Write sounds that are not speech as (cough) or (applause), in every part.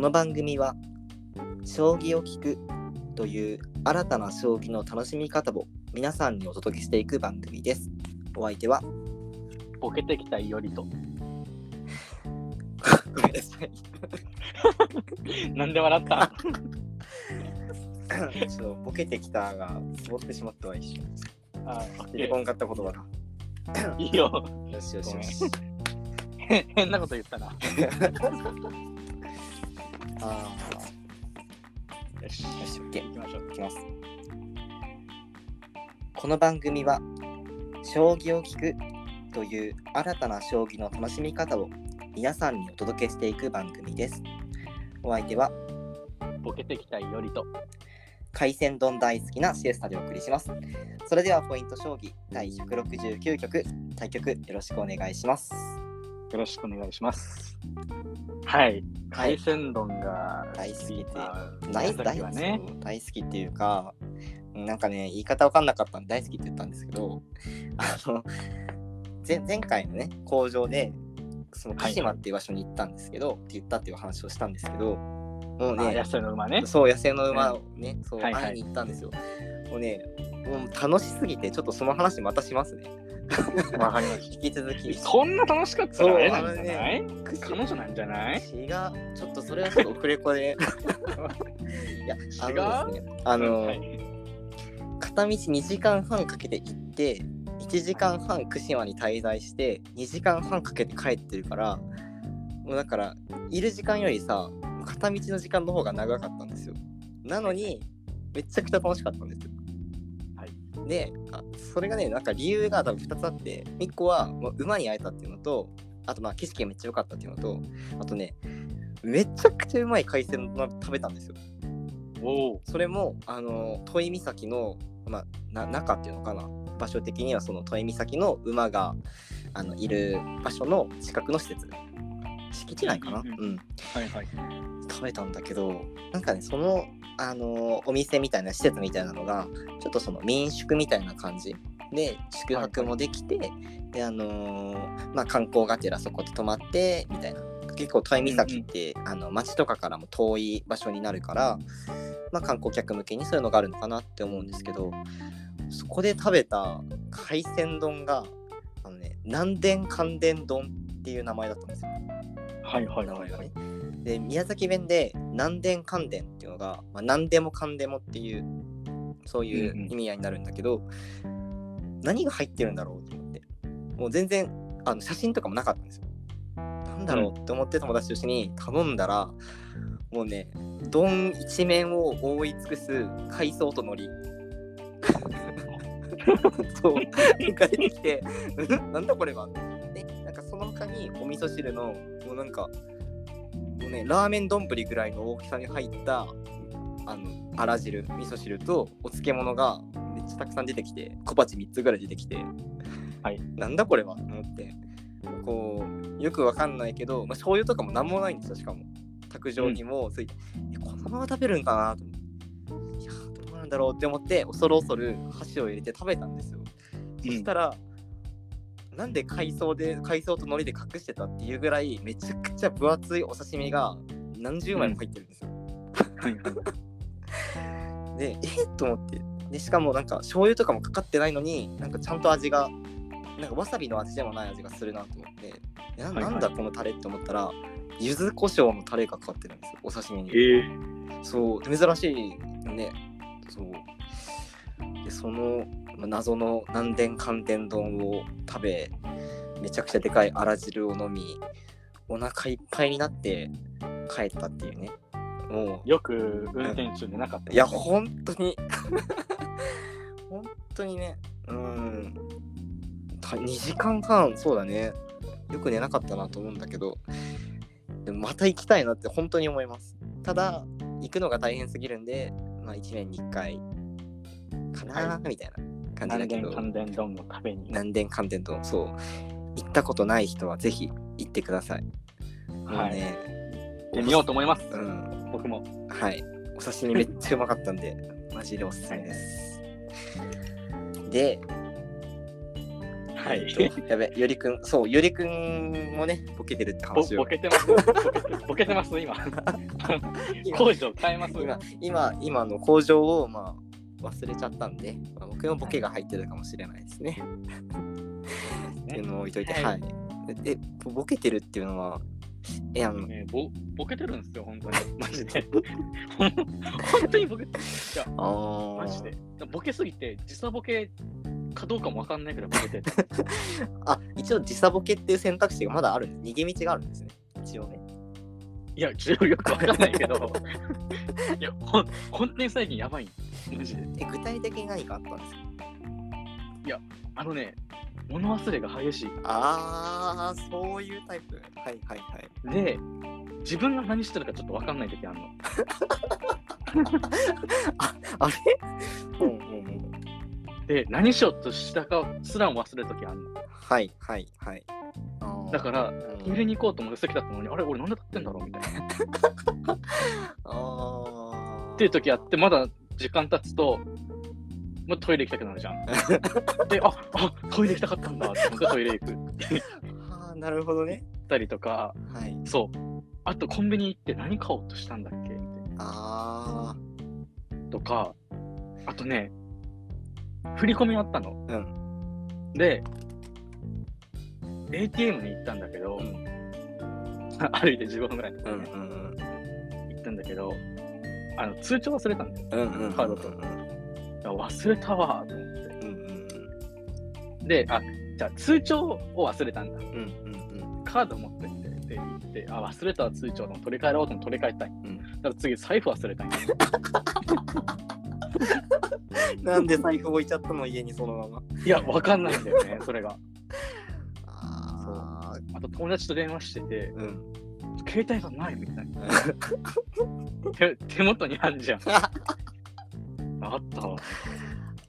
の番組は将棋を聞くという新たな将棋の楽しみ方を皆さんにお届けしていく番組です。お相手はボケてきたいよりと。ごめんなさい。なんで笑った？ちょっとボケてきたが絞ってしまったわ一瞬。あ出てこんかった言葉が。いいよ。よしよしよし。変なこと言ったな。(laughs) あよし。あ、よし、オッケー。行きましょう。いきます。この番組は将棋を聞くという新たな将棋の楽しみ方を皆さんにお届けしていく番組です。お相手はボケてきたいよりと。海鮮丼大好きなシエスタでお送りします。それではポイント将棋第169局対局よろしくお願いします。よろしくお願いします。はい。海鮮丼が大好きであ大宮崎はね。大好きっていうか、なんかね、言い方わかんなかったんで大好きって言ったんですけど、あの、前前回のね、工場で、その鹿島っていう場所に行ったんですけど、って言ったっていう話をしたんですけど、もうね、あ野生の馬ね。そう、野生の馬をね、そう、はいはい会いに行ったんですよ。もうね、もう楽しすぎて、ちょっとその話またしますね。(laughs) わかりまし引き続き。た。そんな楽しかったらあれなんじゃない？くし彼女なんじゃない？違う、ちょっとそれはちょっとオフレコで。(laughs) いや、あのですね、あの、はい。片道2時間半かけて行って1時間半串島に滞在して2時間半かけて帰ってるからもうだからいる時間よりさ片道の時間の方が長かったんですよ。なのにめちゃくちゃ楽しかったんですよ。はいであそれがねなんか理由が多分2つあって1個はもう馬に会えたっていうのとあとまあ景色がめっちゃ良かったっていうのとあとねめちゃくちゃうまい海鮮丼食べたんですよ。おお。それもあの都井岬の、まあ、な中っていうのかな場所的にはその都井岬の馬があのいる場所の近くの施設。敷地内かな、うんうん。うん、はいはい。食べたんだけどなんかねそのあのお店みたいな施設みたいなのがちょっとその民宿みたいな感じ。で宿泊もできて、であのーまあ観光がてらそこで泊まってみたいな。結構都井岬って、あの町とかからも遠い場所になるから、まあ、観光客向けにそういうのがあるのかなって思うんですけどそこで食べた海鮮丼があのね南伝関伝丼っていう名前だったんですよ。はいはいはいはい。で宮崎弁で南伝関伝っていうのが、まあ、何でもかんでもっていうそういううんうん。意味合いになるんだけど、何が入ってるんだろうと思って。もう全然あの写真とかもなかったんですよ。なんだろうって思って友達と一緒に頼んだらもうね丼一面を覆い尽くす海藻と海苔。(laughs) そう。なんか出てきてん？なんだこれは？でなんかその他にお味噌汁のもうなんかもうねラーメン丼ぐらいの大きさに入ったあのあら汁味噌汁とお漬物がめっちゃたくさん出てきて小鉢3つぐらい出てきて、はい、なんだこれは？と思って。こうよくわかんないけど、まあ、醤油とかもなんもないんですよしかも。卓上にもついて、えこのまま食べるんかな？と思って。いやーどうなんだろうって思って恐る恐る箸を入れて食べたんですよ、そしたらなんで海藻で海藻と海苔で隠してたっていうぐらいめちゃくちゃ分厚いお刺身が何十枚も入ってるんですよ、はいはい。でえっと思って。でしかもなんか醤油とかもかかってないのになんかちゃんと味がなんかわさびの味でもない味がするなと思って。えななんだこのタレって思ったら柚子胡椒のタレがかかってるんですよお刺身に。ええそう珍しいよね。そう。でそのまあ謎の南伝寒天丼を食べめちゃくちゃでかいあら汁を飲みお腹いっぱいになって帰ったっていうね。もうよく運転手でなかった、いや、本当に、(laughs) 本当にね、うん、た2時間半、そうだね、よく寝なかったなと思うんだけど、でもまた行きたいなって本当に思います。ただ、行くのが大変すぎるんで、まあ、1年に1回かな、はい。みたいな感じだ南けど、電関電丼の食べに。南電関電と、そう、行ったことない人はぜひ行ってください。はい。ね、行ってみようと思います。うん、僕も。はい。お刺身めっちゃうまかったんで、(laughs) マジでおすすめです。で、はいえっとやべ、よりくん、そう、よりくんもね、ボケてるってぼ話をボ。ケてます。(laughs) ボケてます、今。(laughs) 工場変えます。今、今、今の工場を、まあ、忘れちゃったんで、まあ、僕のボケが入ってるかもしれないですね。っていうのを置いといて、はいはい。え、ボケてるっていうのは、え、あの、ねぼボケてるんですよ、本当に。(laughs) マジで。本当にボケてる。いや、あーマジで。ボケすぎて、時差ボケかどうかもわかんないけどボケてる。(laughs) あ、一応時差ボケっていう選択肢がまだあるんです。逃げ道があるんですね。一応ね。いや、ちょよくわかんないけど。(laughs) いや、ほん本当に最近やばい。マジで。え、具体的に何かあったんですか？あのね、物忘れが激しあー、そういうタイプ？はいはいはい。い。で、自分が何してるかちょっとわかんない時あるの。(laughs) あれ？(laughs) うんうんうん。で、何しようとしたかすらも忘れる時あるの。はいはいはい。だから、うんトイレに行こうと思って席だったのに、あれ、俺なんで立ってんだろうみたいな。っ (laughs) あーていう時あって、まだ時間経つと、もうトイレ行きたくなるじゃん。で、ああトイレ行きたかったんだって思ってトイレ行く。行 (laughs) っあーなるほどね。たりとか、はい。そう。あと、コンビニ行って何買おうとしたんだっけみたいあなとか、あとね、振り込みあったの。ーうん。で、ATM に行ったんだけど、うん (laughs) 歩いて15分ぐらいのところね、うんうん行ったんだけど、あの通帳忘れたんだよ。うん。うんうん。カードと忘れたわと思って。うんうんで、あ、じゃあ通帳を忘れたんだ。うんうんうん。カード持ってって、で、行って、あ、忘れたわ通帳の取り替えろうと思って取り替えたい。んだから次、財布忘れたい。(laughs) (laughs) なんで財布置いちゃったの家にそのまま。いや、わかんないんだよね、それが。ああと友達と電話してて、あ。うん。携帯がないみたいな。手手元にあんじゃん。(laughs) あったわ。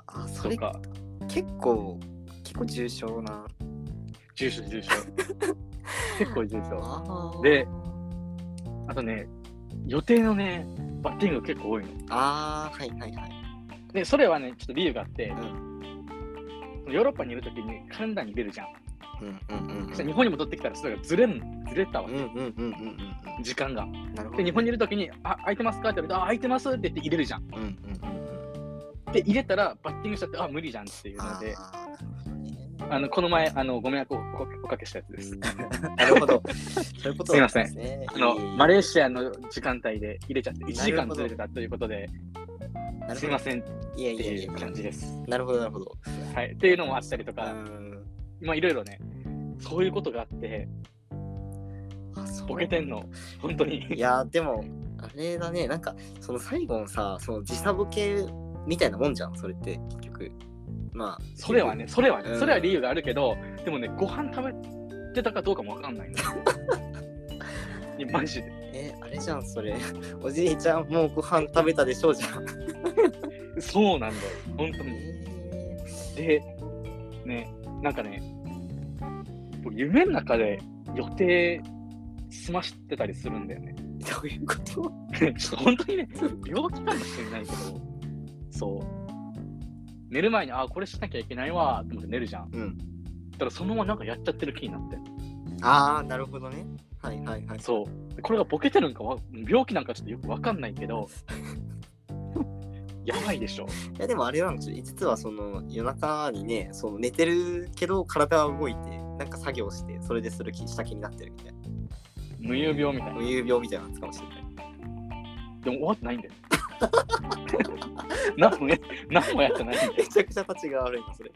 あ、それとか、結構、結構重症な。住所、住所。(laughs) 結構住所。あーで、あとね、予定のね、バッティング結構多いの。ああ、はいはいはい。で、それはね、ちょっと理由があって、うん。ヨーロッパにいるときにカレンダーに出るじゃん。うんうんうんうん。そしたら日本に戻ってきたらそれがずれん、ずれたわうんうんうんうん時間が。うん。なるほど。で、日本にいるときに、あ、空いてますかって言われて、あ、空いてますって言って入れるじゃん。うんうん。で、入れたらバッティングしちゃって、あ、無理じゃんっていうので、あの、この前、あの、ご迷惑をおおかけしたやつです。なるほど。そういうこと (laughs) なんですね。あの、いえいえマレーシアの時間帯で入れちゃって、1時間ずれてたということで、すいませんっいやいていう感じです。なるほどなるほど。はい。っていうのもあったりとうか、ん。まあ、いろいろね、そういうことがあって、ボケてんの、本当に。いやでもあれだねなんかその最後のさその時差ボケみたいなもんじゃんそれって結局まあそれはね、それはね、うんそれは理由があるけど、でもね、ご飯食べてたかどうかもわかんないの。(laughs) いやマジで。えあれじゃんそれ (laughs) おじいちゃんもうご飯食べたでしょうじゃん (laughs) そうなんだよ、本当に。えで、ね、なんかね、僕夢の中で予定済ましてたりするんだよね。ー、どういうこと？(laughs) ちょっと本当にね、病気かもしれないけど、そう。寝る前に、あ、これしなきゃいけないわ、と思って寝るじゃん。うんだからそのままなんかやっちゃってる気になって。ああなるほどねはいはいはいそう。でこれがボケてるんかわ、病気なんかちょっとよくわかんないけど、(laughs) やばいでしょ。いやでもあれなんですよ実はその夜中にねその寝てるけど体は動いてなんか作業してそれでする気した気になってるみたいな無遊病みたいな。無遊病みたいなやつかもしれないでも終わってないんだよ。(laughs) 何もや何もやってないんだよ。(laughs) めちゃくちゃ立ちが悪いなそれ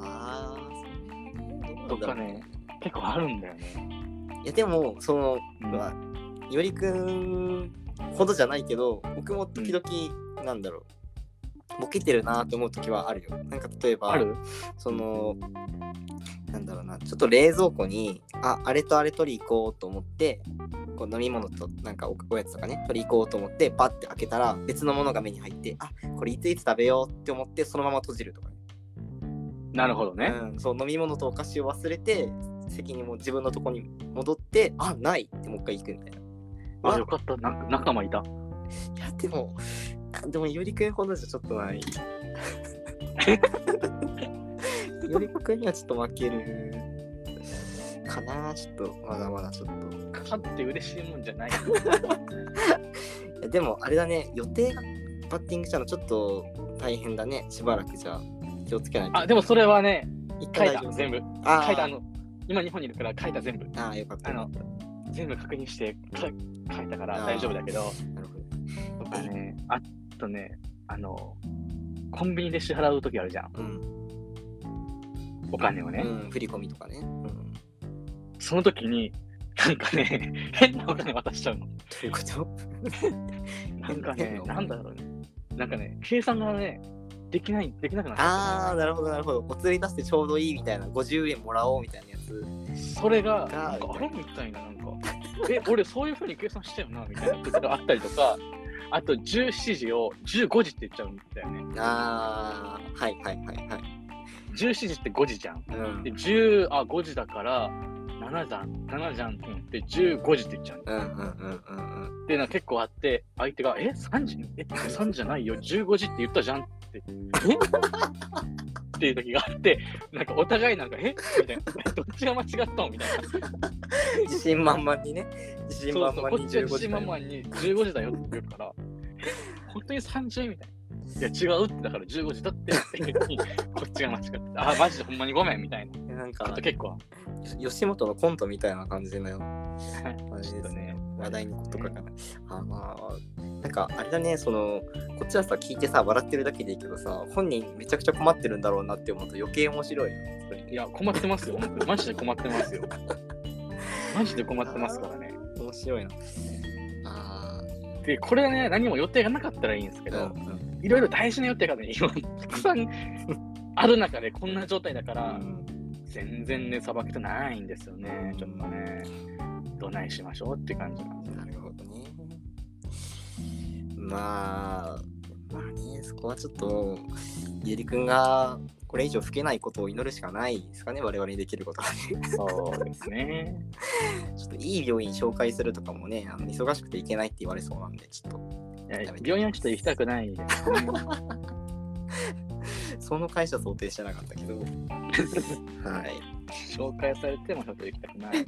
ああそうとかね結構あるんだよね。いやでもその、うん。まあよりくんほどじゃないけど僕も時々、なんだろうボケてるなと思う時はあるよ。なんか例えばある？そのなんだろうなちょっと冷蔵庫にああれとあれ取り行こうと思ってこう飲み物となんかおおやつとかね取り行こうと思ってバッて開けたら別のものが目に入ってあこれいついつ食べようって思ってそのまま閉じるとかね。なるほどね。うん、そう飲み物とお菓子を忘れて席にも自分のとこに戻ってあないってもう一回行くみたいな。あ、よかった。なんか仲間いた。いやでもでもよりくんほどじゃちょっとない。よ (laughs) よりくんにはちょっと負けるかな。ちょっとまだまだちょっと。勝って嬉しいもんじゃない。い (laughs) やでもあれだね。予定がバッティングしたのちょっと大変だね。しばらくじゃあ気をつけないと。あ、でもそれはね、一書いた。全部。書いたあの、今日本にいるから書いた全部。あーよかった。あの、全部確認してか書いたから大丈夫だけど、とかね、あとね、あの、コンビニで支払うときあるじゃん、うん、お金をね。うん、振り込みとかね、うん、どその時に、なんかね、(laughs) 変なお金渡しちゃうの。ういうこと？(laughs) なんかねなんだろうね。なんかね、計算がね、できない、できなくなっちゃああなるほどなるほどお釣り出してちょうどいいみたいな50円もらおうみたいなやつって。それが、がなんかあれみたいな、なんか、え、俺そういうふうに計算したよな、みたいなことがあったりとか、あと17時を15時って言っちゃうんだよね。ああはいはいはいはい17時って5時じゃん。うんで、10、あ、5時だから、7じゃん、7じゃんって思って、15時って言っちゃうの。うんうんうんうんうんで、なんか結構あって、相手が、え、3時？え、3時じゃないよ、15時って言ったじゃんって。え？っていう時があって、なんかお互いなんか、え？みたいな。どっちが間違ったのみたいな。自信満々にね自信満々に15っちは自信満々に15時だよって言うから、え本当に3時みたいな。いや、違うって、だから15時だってこっちが間違って、あ、マジでほんまにごめんみたいな。なんか結構、吉本のコントみたいな感じの感じちょっとねですね。話題のことかかな。あまあ、なんかあれだね、その、こっちはさ、聞いてさ、笑ってるだけでいいけどさ、本人めちゃくちゃ困ってるんだろうなって思うと余計面白いよね。それいや、困ってますよ、本当に。マジで困ってますよ。マジで困ってます (laughs) からね。面白いな。あで、これね、何も予定がなかったらいいんですけあ、ど、うんいろいろ大事な予定がね、今、たくさんある中でこんな状態だから、うん全然ね、さばけてないんですよね。ちょっとね、どないしましょうって感じなんですよなるほどね。まあ、まあね、そこはちょっと、ゆりくんがこれ以上老けないことを祈るしかないですかね、我々にできることはね。そうですね。(laughs) ちょっといい病院紹介するとかもね、あの忙しくて行けないって言われそうなんで、ちょっと、病院はちょっと行きたくないですね。(laughs) その会社想定してなかったけど、(laughs) はい。紹介されてもちょっと行きたくない。ち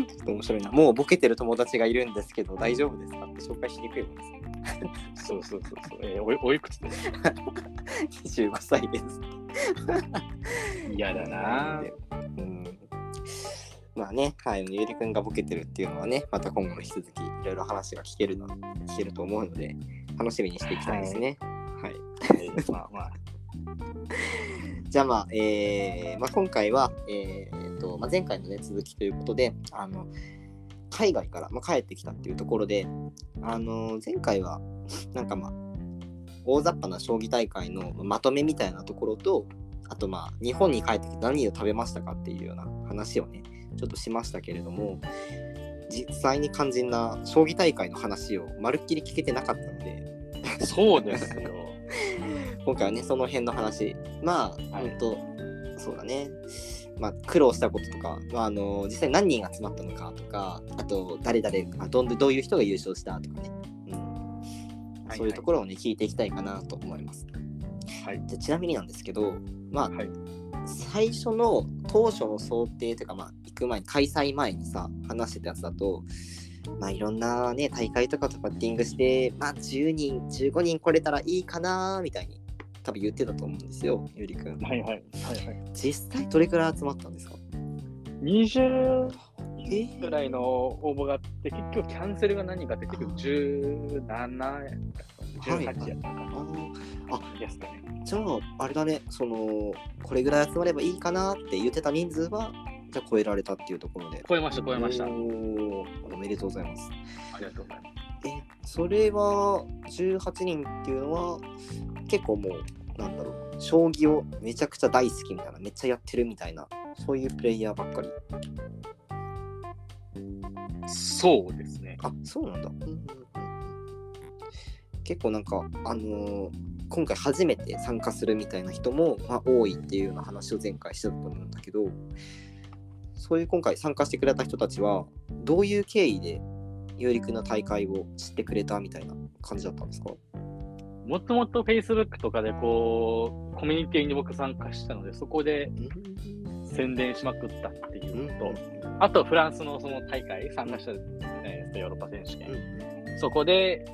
ょっと面白いな。もうボケてる友達がいるんですけど、大丈夫ですかって紹介しにくいもんですね。そうそうそうそう。えーおいおいくつですか？(laughs) 25歳です。嫌だなぁ。うんまあね、はい、ゆりくんがボケてるっていうのはね、また今後も引き続きいろいろ話が聞けるの聞けると思うので、楽しみにしていきたいですね。はい。まあまあ、じゃあまあ、えーまあ、今回は、えーとまあ、前回のね、続きということで、あの、海外から、まあ、帰ってきたっていうところで、あの前回は、なんかまあ、大雑把な将棋大会のまとめみたいなところと、あとまあ、日本に帰ってきて何を食べましたかっていうような話をね、ちょっとしましたけれども、実際に肝心な将棋大会の話をまるっきり聞けてなかったので、そうですよ。今回はね、その辺の話、まあ、はい。本当、そうだね、まあ、苦労したこととか、まあ、あの実際何人が集まったのかとか、あと、誰々、まあ、どんどういう人が優勝したとかね、うん、そういうところをね、聞いていきたいかなと思います。はい。じゃあちなみになんですけど、まあ、はい。最初の当初の想定というか、まあ、行く前に、開催前にさ、話してたやつだと、まあ、いろんなね、大会とかとバッティングして、まあ、10人、15人来れたらいいかな、みたいに、多分言ってたと思うんですよ、ゆりくん。はいはい。はいはい。実際どれくらい集まったんですか？20え？ぐらいの応募があって、結局キャンセルが何かって、結局17やったか、18やったかあーあ、ですかね。じゃあ、あれだね、その、これぐらい集まればいいかなって言ってた人数は、じゃあ超えられたっていうところで。超えました、超えました。あおーおめでとうございます。りがとうございます。え、それは18人っていうのは結構もう、なんだろう、将棋をめちゃくちゃ大好きみたいな、めっちゃやってるみたいな、そういうプレイヤーばっかり。そうですね。あ、そうなんだ。うんうん結構なんか、あのー今回初めて参加するみたいな人も、まあ、多いっていうような話を前回してたと思うんだけど、そういう今回参加してくれた人たちは、どういう経緯で、有力な大会を知ってくれたみたいな感じだったんですか？もともと Facebook とかでこう、コミュニティに僕参加したので、そこで宣伝しまくったっていうのと、あとフランスのその大会参加した、えーヨーロッパ選手権、そこで、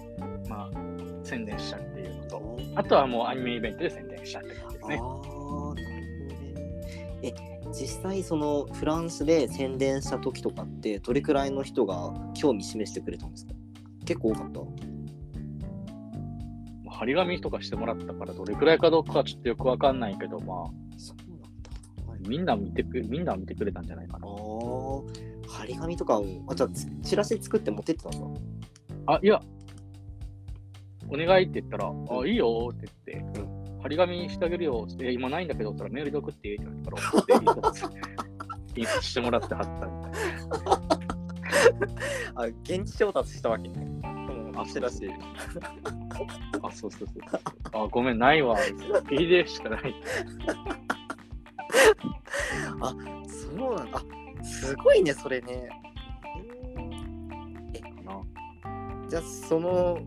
まあ、宣伝したっていうのと、あとはもうアニメイベントで宣伝したって感じですね。え、実際そのフランスで宣伝した時とかってどれくらいの人が興味示してくれたんですか？結構多かった？張り紙とかしてもらったから、どれくらいかどうかはちょっとよくわかんないけど、まあ、そうなんだ。はいみんな見てく、みんな見てくれたんじゃないかな。ああ、張り紙とかを、あ、じゃあつチラシ作って持ってってたんですかあ、いや、お願いって言ったら、あ、いいよって言って、張り紙してあげるよって、え今ないんだけど、って言ったらメールで送ってって言われたから、(laughs) 送って印刷してもらって貼ったみたいな。(laughs) あ、現地調達したわけね。うん、あチラシ。あ、そうそうそう。あ、ごめん、ないわ。PDF しかない。(laughs) そうなんだ。あ、すごいね、それね。えかな。じゃあ、その、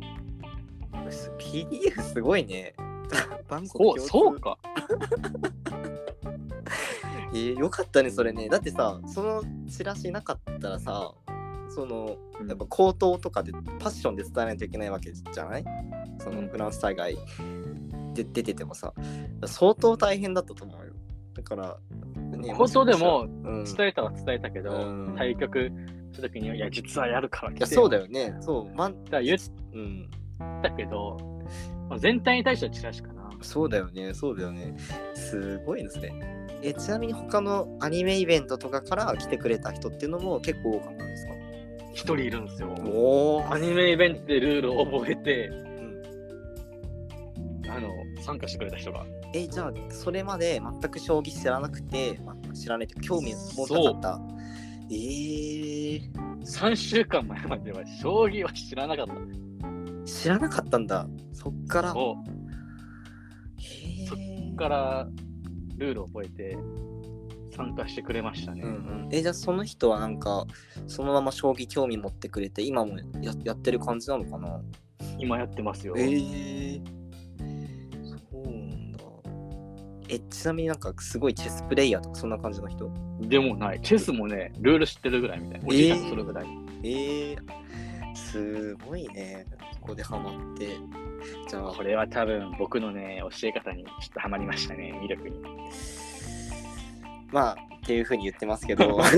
PDF すごいね。バンコそう、クそうか。(laughs) えー、よかったね、それね。だってさ、そのチラシなかったらさ、その、うんやっぱ口頭とかでパッションで伝えないといけないわけじゃない？そのうんフランス大会で出ててもさ、相当大変だったと思うよ。だから、ね放送でもうん、伝えたは伝えたけど、うん対局した時には、いや、実はやるから来いやてそうだよね。そう、まん、だ言っうん。たけど、まあ全体に対してはチラシかな。そうだよね、そうだよね。すごいですね。え、ちなみに他のアニメイベントとかから来てくれた人っていうのも結構多かったんですか？一人いるんですよ。アニメイベントでルールを覚えて、うんあの、参加してくれた人が。え、じゃあ、それまで全く将棋知らなくて、まあ、知らないと興味持たなかった。えー、3週間前までは将棋は知らなかった。知らなかったんだ。そっから。そっーからルールを覚えて参加してくれましたね。うんうん、えじゃあその人はなんかそのまま将棋興味持ってくれて今もややってる感じなのかな？今やってますよ。えー、そうなんだえちなみになんかすごいチェスプレイヤーとかそんな感じの人？でもない。チェスもね、ルール知ってるぐらいみたいな。おじいちゃんとそれぐらい。えー、すごいねここでハマってじゃあこれは多分僕のね、教え方にちょっとハマりましたね、魅力に。まあっていうふうに言ってますけど。(laughs)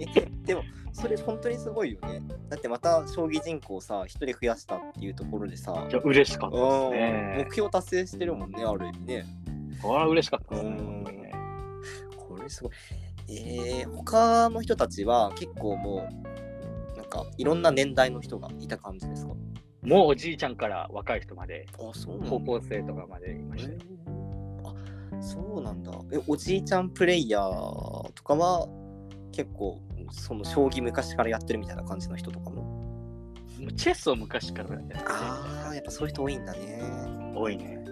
えでもそれ本当にすごいよね。だってまた将棋人口さ一人増やしたっていうところでさ。いや、嬉しかったですうん。ね目。標達成してるもんねある意味ね。これは嬉しかったですね。ね。これすごい。えー、他の人たちは結構もうなんかいろんな年代の人がいた感じですか？もうおじいちゃんから若い人まで、あそう高校生とかまでいましたよ。あそうなんだ。えおじいちゃんプレイヤーとかは結構その将棋昔からやってるみたいな感じの人とかも？チェスを昔からやってる。ああやっぱそういう人多いんだね。多いね。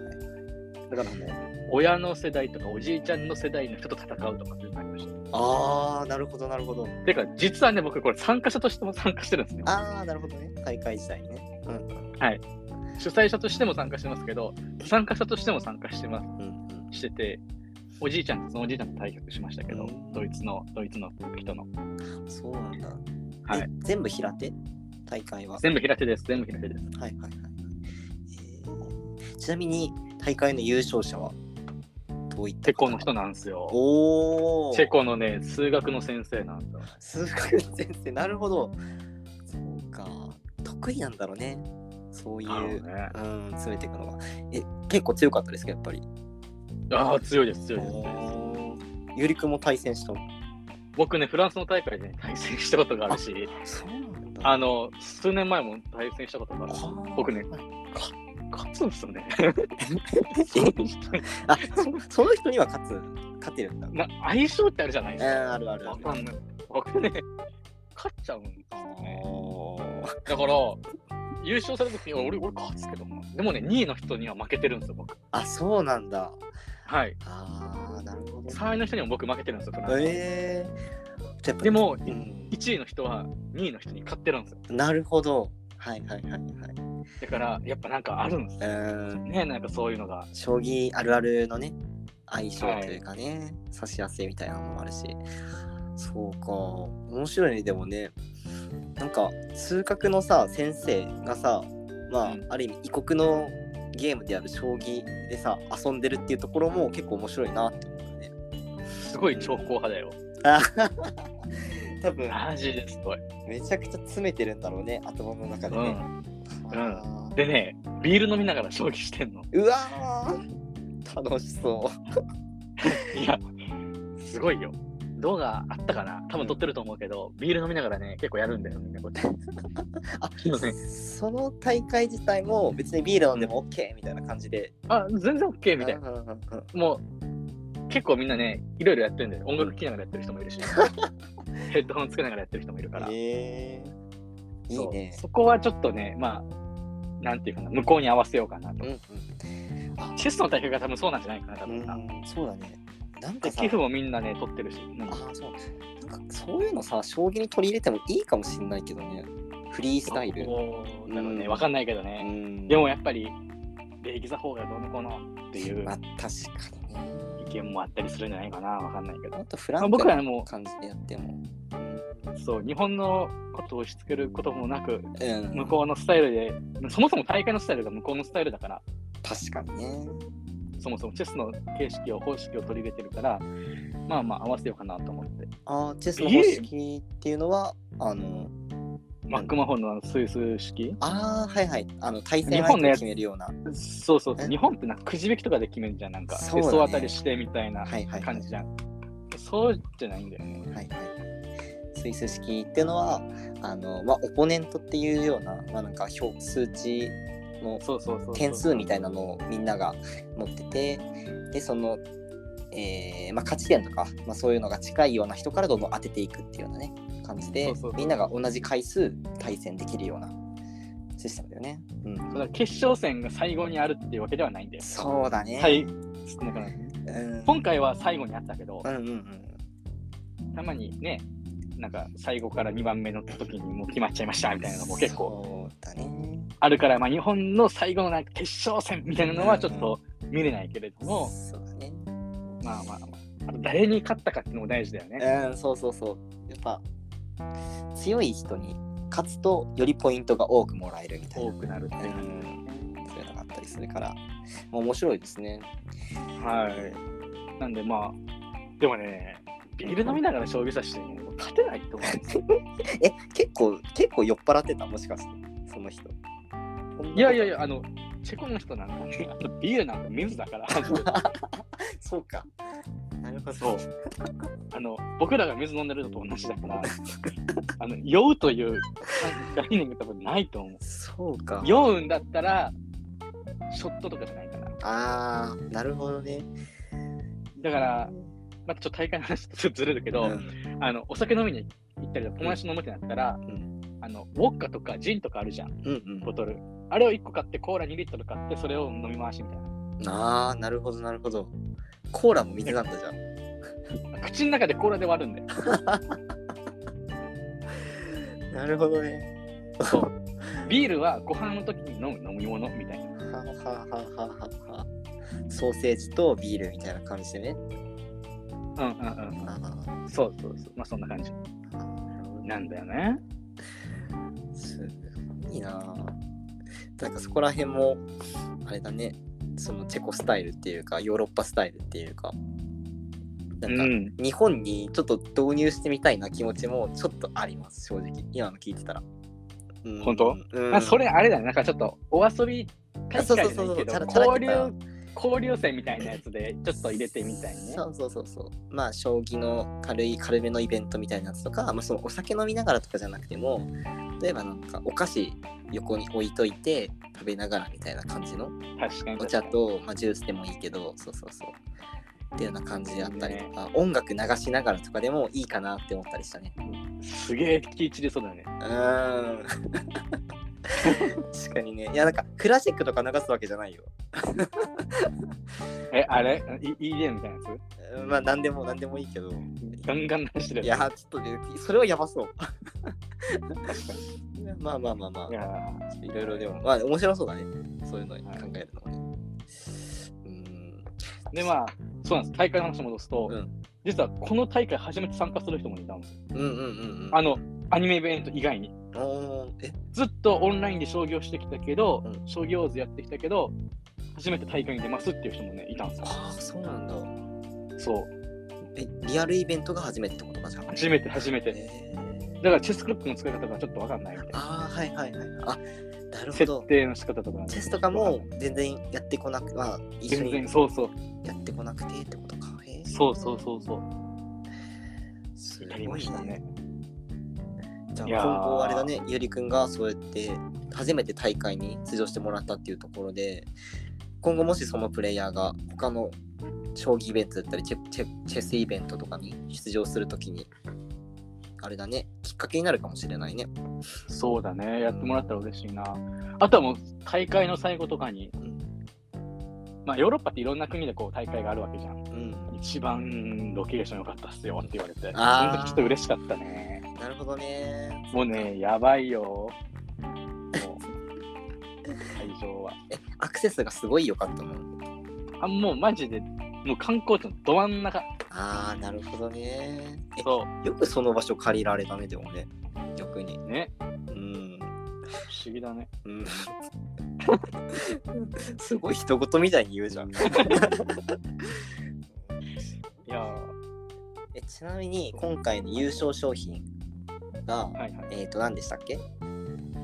だからもう、親の世代とかおじいちゃんの世代の人と戦うとかっていうのがありました。ああなるほどなるほど。てか、実はね、僕これ参加者としても参加してるんですね。ああなるほどね。大会自体にね。うんうん。主催者としても参加してますけど、参加者としても参加してます。うんうんしてて、おじいちゃんとそのおじいちゃんと対局しましたけどうん、ドイツの、ドイツの人の。そうなんだ。はいえ。全部平手？大会は。全部平手です、全部平手です。はいはいはい。えーちなみに大会の優勝者はどういったチェコの人なんですよ。おお。チェコのね、数学の先生なんですよ。数学の先生、なるほど。そうか。得意なんだろうね。そういう、なるほどねうん、詰めていくのが。え、結構強かったですか、やっぱり。ああ、強いです、強いです。ゆりくんも対戦したの？僕ね、フランスの大会で、ね、対戦したことがあるし、そうなんだ。あの、数年前も対戦したことがある。は僕ねはい勝つんですよね。(laughs) あそその人には勝つ勝てるんだ。な相性ってあるじゃないですか。あーあるあるある。わかんない。僕ね、勝っちゃうんですよね。おーだから、優勝された時に、俺、俺勝つけどな。でもね、2位の人には負けてるんですよ、僕。あ、そうなんだ。はい。ああ、なるほど。3位の人にも僕負けてるんですよ、フランスええー。でも、うん、1位の人は2位の人に勝ってるんですよ。なるほど。はいはいはいはい。だから、やっぱなんかあるんですうよんね、なんかそういうのが。将棋あるあるのね相性というかね、指しやすいみたいなのもあるしそうか面白いねでもねなんか数学のさ先生がさまあ、うんある意味異国のゲームである将棋でさ遊んでるっていうところも結構面白いなって思うねすごい超硬派だよ。あ (laughs) 多分マジですごい。めちゃくちゃ詰めてるんだろうね頭の中でね、うん。あーでね、ビール飲みながら将棋してんの。うわー楽しそ (laughs) いや、すごいよ。動画あったかな？多分撮ってると思うけど、ビール飲みながらね、結構やるんだよ、みんなこうやって。(laughs) あそうねうその大会自体も別にビール飲んでも OK みたいな感じであ、全然 OK みたいな。うんうんうんうんもう、結構みんなね、いろいろやってるんだよ。音楽聴きながらやってる人もいるし、(laughs) ヘッドホンつけながらやってる人もいるから。えー、いいねそこはちょっとね、まあ、なんていうかな、向こうに合わせようかなと。うんうんあチェスの大会が多分そうなんじゃないかな、多う分な。んそうだねなんか寄付もみんなね、取ってるし。うんあそう。なんかそういうのさ将棋に取り入れてもいいかもしれないけどね。フリースタイル。そうだろうね、うん。わかんないけどうね。ん。でもやっぱり、礼儀作法がどうのこうのっていう。まあ確かにね。意見もあったりするんじゃないかな、わかんないけど。もっとフラまあンクな僕らも。感じでやっても。そう、日本のことを押し付けることもなく、うん。向こうのスタイルで、そもそも大会のスタイルが向こうのスタイルだから、確かにねそもそもチェスの形式を、方式を取り入れてるから、まあまあ合わせようかなと思って。あーチェスの方式っていうのはあのマックマホンのスイス式？ああはいはいあの対戦日本のやつ？相手を決めるようなそうそうそう。え？日本ってなんかくじ引きとかで決めるじゃん。なんか、そうだね当たりしてみたいなはいはいはい感じじゃん。そうじゃないんだよね。はいはい。スイス式っていうのは、あの、まあ、オポネントっていうような、まあ、なんか表、数値の。点数みたいなのをみんなが持ってて、で、その、えーまあ、勝ち点とか、まあ、そういうのが近いような人からどんどん当てていくっていうようなね、感じでみんなが同じ回数対戦できるようなシステムだよね。うん。だから決勝戦が最後にあるっていうわけではないんだよ。そうだね。はい。だからうん。今回は最後にあったけどう、んうんうん。たまにね、なんか最後から2番目の時にもう決まっちゃいましたみたいなのも結構。あるから、まあ、日本の最後のなんか決勝戦みたいなのはちょっと見れないけれども、そうだね。まあまあまあ、あと誰に勝ったかっていうのも大事だよね。うん、そうそうそう。やっぱ、強い人に勝つと、よりポイントが多くもらえるみたいな。多くなるっていうう。ん、そういうのがあったりするから、まあ、面白いですね。はい。なんでまあ、でもね、ビール飲みながら将棋指して、ね、もう勝てないと思う。(laughs) え、結構、結構酔っ払ってた？もしかして、その人。いやいやいや、あの、チェコの人なんかビールなんか水だから、(laughs) そうか。なるほど。あの、僕らが水飲んでるのと同じだから、あの、酔うという概念が多分ないと思う。そうか。酔うんだったら、ショットとかじゃないかな。あー、なるほどね。だから、またちょっと大会の話とちょっとずれるけど、うんあの、お酒飲みに行ったりとか友達と飲むってなったら、んあの、ウォッカとかジンとかあるじゃん、うんうん。ボトル。あれを1個買って、コーラ2リットル買って、それを飲み回しみたいな。あー、なるほど、なるほど。コーラも水なんだじゃん。(laughs) 口の中でコーラで割るんだよ。(laughs) なるほどね。そう。ビールはご飯の時に飲む飲み物みたいな。ははははははソーセージとビールみたいな感じでね。うんうんうん。あそうそうそう。まあそんな感じ。ーなんだよね。すごいなぁなんかそこら辺もあれだねそのチェコスタイルっていうかヨーロッパスタイルっていうかうなんかん。日本にちょっと導入してみたいな気持ちもちょっとあります正直今の聞いてたら、うん本当？うんあそれあれだね。なんかちょっとお遊び大会じ交流、交流戦みたいなやつでちょっと入れてみたいね。そうそうそうそう。まあ将棋の軽い軽めのイベントみたいなやつとか、まあ、そのお酒飲みながらとかじゃなくても例えばなんかお菓子横に置いといて食べながらみたいな感じのお茶と、まあ、ジュースでもいいけどそうそうそう。っていうような感じであったりとね。か、音楽流しながらとかでもいいかなって思ったりしたね。すげえ気散りそうだよね。うーん確かにねいやなんかクラシックとか流すわけじゃないよ (laughs) え、あれ？い ?EDM みたいなやうんまあ何でも何でもいいけどつガンガン出してるいやちょっとねそれはやばそう (laughs) まあまあまあまいやあ、いろいろでも、まあ面白そうだね。そういうのに考えるのもね。うん。ーで、まあ、そうなんです。大会の話戻すと、うん実はこの大会初めて参加する人もいたんですよ。うんうんうんうん。あの、アニメイベント以外に。ずっとオンラインで将棋をしてきたけど、うん将棋王子やってきたけど、初めて大会に出ますっていう人もね、いたんですよ。ああ、そうなんだ。そう。え、リアルイベントが初めてってこと？かじゃあ。初めて、初めて。えーだから、チェスクロックの使い方がちょっとわかんないみたいな。ああ、はいはいはい。あ、なるほ設ど。定の仕方とかね、チェスとかも全然やってこなく、まあ、全に然そうそう。やってこなくてってことか。そうそうそうそう。すやりましたね。じゃあ今後あれだね、ゆりくんがそうやって初めて大会に出場してもらったっていうところで、今後もしそのプレイヤーが他の将棋イベントだったりチェチェチェスイベントとかに出場するときに、あれだね、きっかけになるかもしれないね。そうだね。やってもらったら嬉しいな。あとはもう、大会の最後とかに、うんまあ、ヨーロッパっていろんな国でこう大会があるわけじゃん。うん。一番ロケーション良かったっすよって言われて、その時ちょっと嬉しかったね。なるほどね。もうね、やばいよ。もう、会場は。え、アクセスがすごい良かったの？あもうマジで、もう観光地のど真ん中。ああ、なるほどね。え、そよくその場所借りられたね、でもね。逆に。う。ね。うん。不思議だね。うん (laughs) すごい人事みたいに言うじゃん。(laughs) いやえちなみに今回の優勝商品が、ー、はいはい。えっ、ー、と何でしたっけ？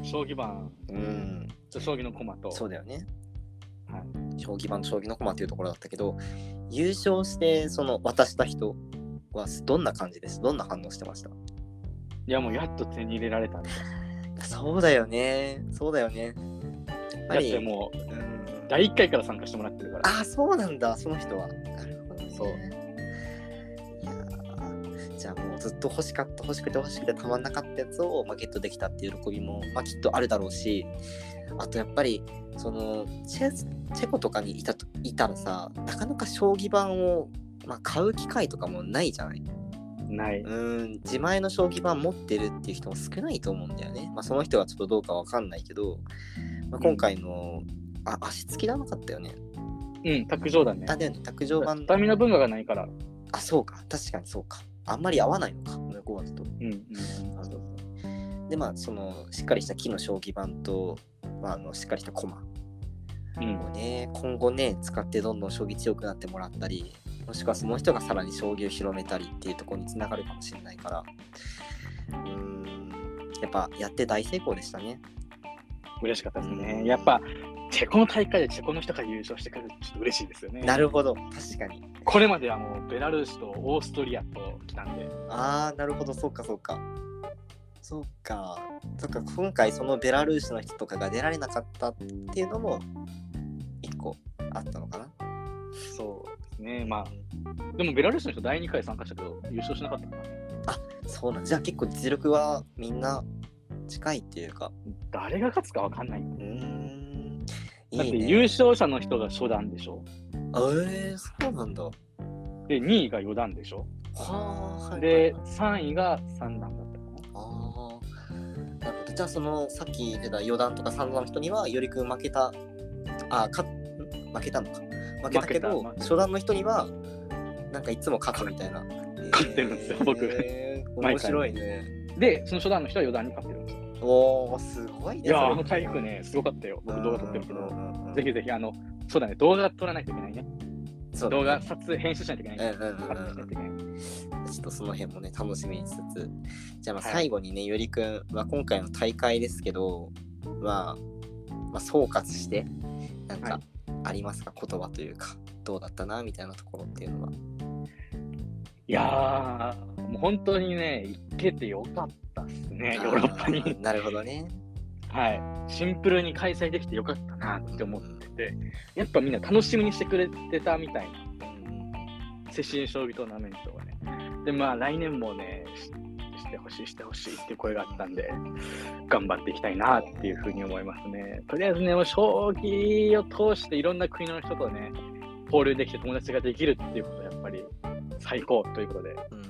将棋盤、うん、将棋の駒と、そうだよね。はい将棋盤と将棋の駒っていうところだったけど、優勝してその渡した人はどんな感じです？どんな反応してました？いや、もうやっと手に入れられたんだ。(laughs) そうだよね。そうだよね。だっりてもう、うん第1回から参加してもらってるから。あ、そうなんだ、その人は。なるほど、ね。そうじゃあもうずっと欲しかった、欲しくて欲しくてたまんなかったやつを、まあ、ゲットできたっていう喜びも、まあ、きっとあるだろうし、あとやっぱり、そのチェスチェコとかにいたといたらさ、なかなか将棋盤を、まあ、買う機会とかもないじゃない？ない。うん、自前の将棋盤持ってるっていう人も少ないと思うんだよね。まあ、その人はちょっとどうかわかんないけど、まあ、今回の、あ、足つきらなかったよね。うん、卓上だね。あ、だよね、卓上盤ス。タミナ文化がないから。あ、そうか。確かにそうか。あんまり合わないのか、向こうだと。うん、うん。で、まあ、その、しっかりした木の将棋盤と、まあ、あのしっかりした駒うんをね、今後ね、使ってどんどん将棋強くなってもらったり、もしくはその人がさらに将棋を広めたりっていうところにつながるかもしれないから、うーん、やっぱやって大成功でしたね。嬉しかったですね。やっぱ、チェコの大会でチェコの人が優勝してくれるとちょっと嬉しいですよね。なるほど、確かに。これまではもうベラルーシとオーストリアと来たんで、ああ、なるほど、そうか、そうか。そうか。そっか、今回そのベラルーシの人とかが出られなかったっていうのも、一個あったのかな。そうですね。まあ、でもベラルーシの人第2回参加したけど、優勝しなかったからね。そうなんじゃあ結構実力はみんな近いっていうか。誰が勝つかわかんない。うーん。だって。優勝者の人が初段でしょ。えー、そうなんだ。はで、2位が4段でしょ？あ、はい。で、はい3位が3段だったかああ。なるほど。じゃあそのさっき言ってた4段とか3段の人にはよりくん負けた。あかん負けたのか。負けたけど初段の人にはなんかいつも勝つみたいな。勝ってるんですよ僕えー面毎回白いね。な。で、その初段の人は4段に勝ってるんですよ。おおすごいね。いやあの体育ね、すごかったよ。僕動画撮ってるけど。どぜひぜひ、あの、そうだね、動画撮らないといけないね。そうだね動画撮影、編集しないといけない。うんうんうんうんカットしないといけない。ちょっとその辺もね、楽しみにしつつ。じゃあまあはい最後にね、よりくん、まあ、今回の大会ですけど、まあ、まあ、総括して、なんかはいありますか、言葉というか、どうだったな、みたいなところっていうのは。いやー、もう本当にね、行けてよかったっすね、ヨーロッパになるほどね。はい。シンプルに開催できてよかったなって思っやっぱみんな楽しみにしてくれてたみたいな、世新将棋トーナメントをね。で、まあ来年もね、してほしい、してほしいっていう声があったんで、頑張っていきたいなっていうふうに思いますね。とりあえずね、もう将棋を通していろんな国の人とね、交流できて友達ができるっていうことはやっぱり最高ということで、うん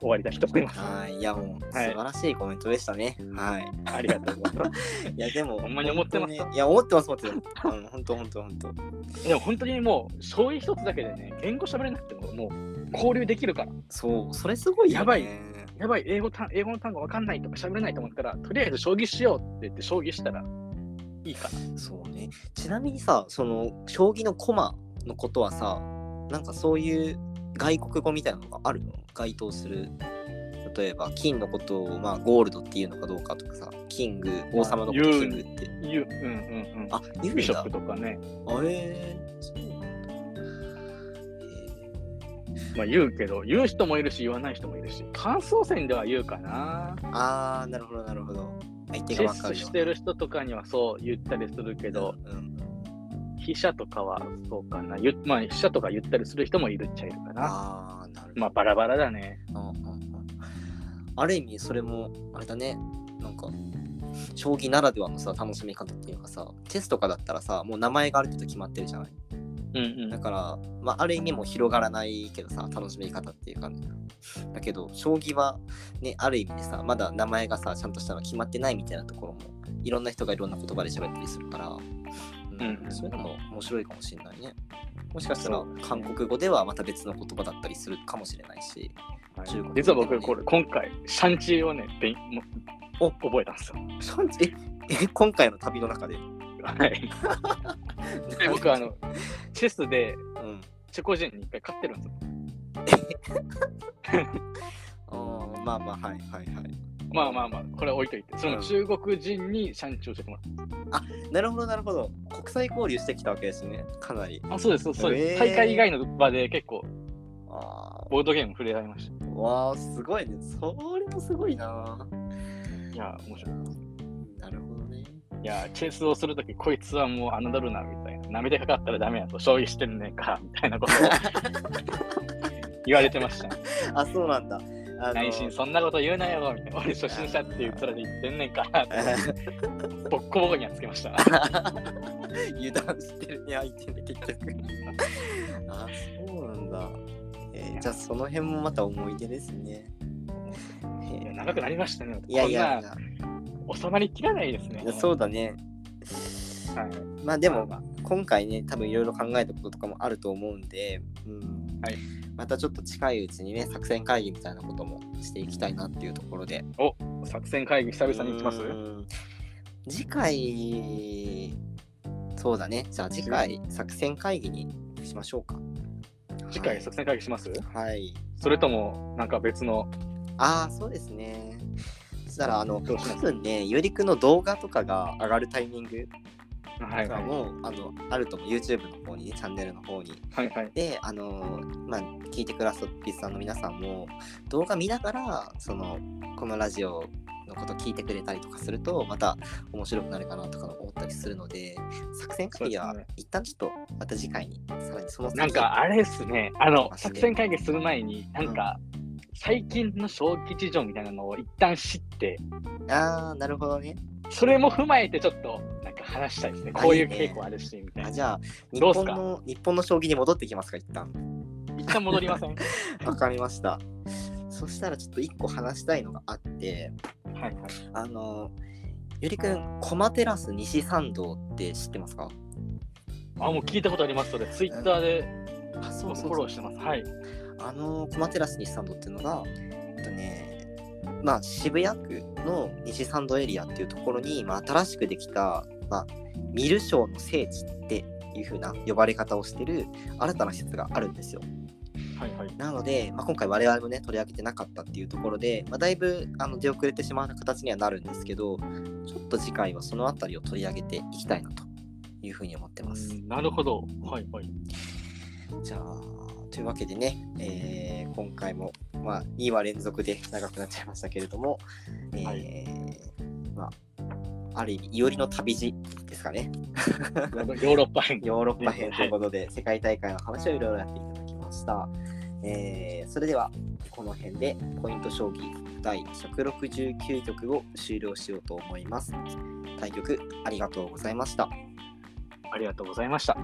終わりたいと思います。はい。いや、もう、素はい晴らしいコメントでしたね。はい。ありがとうございます。(laughs) いや、でも、ほんまに思ってますいや、思ってます、思ってます。うん、本当、本当、本当。でも本当にもう、将棋一つだけでね、言語喋れなくても、もう交流できるから。そう、それすごいよね。やばいやばい、英語た英語の単語わかんないとか喋れないと思ったら、とりあえず将棋しようって言って、将棋したらいいかな。そうね。ちなみにさ、その、将棋の駒のことはさ、なんかそういう外国語みたいなのがあるの？該当する。例えば、金のことを、まあ、ゴールドっていうのかどうかとかさ、キング、王様のこと言うキングって。ゆうんうんうん。あ、言うんだビショップ。とかね。あえー、そうなんだ。まあ言うけど、言う人もいるし、言わない人もいるし、感想戦では言うかな。あー、なるほど、なるほど。相手がわかるしてる人とかにはそう言ったりするけど、うん、飛車とかはそうかな。言まあ、飛車とか言ったりする人もいるっちゃいるかな。あー、なるほど。まあ、バラバラだね。うんうんうんある意味それもあれだねなんか将棋ならではのさ楽しみ方っていうかさチェスとかだったらさもう名前がある程度決まってるじゃない？うんうんだ。から、まあ、ある意味もう広がらないけどさ楽しみ方っていう感じだけど将棋はねある意味でさまだ名前がさちゃんとしたの決まってないみたいなところもいろんな人がいろんな言葉で喋ったりするから、うんうんそういうのも面白いかもしれないね。もしかしたら韓国語ではまた別の言葉だったりするかもしれないしはい。中国実は僕、これ、今回、シャンチーをね、べんもお。覚えたんですよ。シャンチえ？え？今回の旅の中で？はい。(laughs) で僕、あの、チェスでうん。チェコ人に一回勝ってるんですよ。(laughs) あーまあまあはいはいはいまあまあまあ、これは置いといて、その中国人にシャンチーを教えてもらっなるほどなるほど国際交流してきたわけですねかなりた。あ、そうです、そうです。へー大会以外の場で結構、あボードゲーム触れ合いましーわあすごいねそれもすごいなた。いや、面白い。なるほどねいや、チェスをするとき、こいつはもう侮るな、みたいな。舐めてかかったらダメやと、将棋してんねんから、みたいなことを (laughs) 言われてました、ね。あそうなんだあの内心そんなこと言うなよ、みたいな。(laughs) 俺初心者っていう面で言ってんねんから、(laughs) ボッコボコにはつけました。(laughs) 油断してるね相手で結局あそうなんだ、えーじゃあその辺もまた思い出ですね長くなりましたね。いやいや収まりきらないですね。そうだねはい。まあでもまあ今回ね多分いろいろ考えたこととかもあると思うんで、うん。はい。またちょっと近いうちにね作戦会議みたいなこともしていきたいなっていうところで。作戦会議久々に行きます？うん。次回そうだね。じゃあ次回作戦会議にしましょうか。次回作戦会議します？はい。それとも、なんか別の、ああそうですね。そしたらあの多分ねゆりくんの動画とかが上がるタイミングはいはい。も、あのあると思う。YouTube の方にねチャンネルの方に。はいはい。で、あのーまあ、聞いてくださってるさんの皆さんも、動画見ながら、その、このラジオのこと聞いてくれたりとかすると、また面白くなるかなとか思ったりするので、作戦会議は一旦ちょっと、また次回に、さらにその先なんかあれですね、あの、作戦会議する前に、なんか、最近の将棋事情みたいなのを一旦知って、あー、なるほどね。それも踏まえてちょっと、なんか話したいですね。あこういういいね傾向あるし、みたいあな。じゃあ日本の、日本の将棋に戻ってきますか、一旦。一旦戻りません？は (laughs) いわかりました。そしたらちょっと一個話したいのがあって、はい。あのーゆりくん、コマテラス西参道って知ってますか？あ、もう聞いたことあります。それ、ツイッターであ、そフォローしてます。はい。あのコマテラス西参道っていうのが、えっとね、まあ渋谷区の西参道エリアっていうところに、まあ、新しくできた、まあ、ミルショーの聖地っていう風な呼ばれ方をしてる新たな施設があるんですよ。はいはい。なので、まあ、今回我々もね取り上げてなかったっていうところで、まあ、だいぶあの出遅れてしまう形にはなるんですけど、ちょっと次回はそのあたりを取り上げていきたいなというふうに思ってます。うんなるほど。はいはい。じゃあ、というわけでね、えー今回も、まあ、2話連続で長くなっちゃいましたけれども、えーはいまあ、ある意味、いおりの旅路ですかね。ヨーロッパ編。ヨーロッパ編ということで、世界大会の話をいろいろやっていただきました。えーそれでは、この辺で、ポイント将棋第169局を終了しようと思います。対局ありがとうございました。ありがとうございました。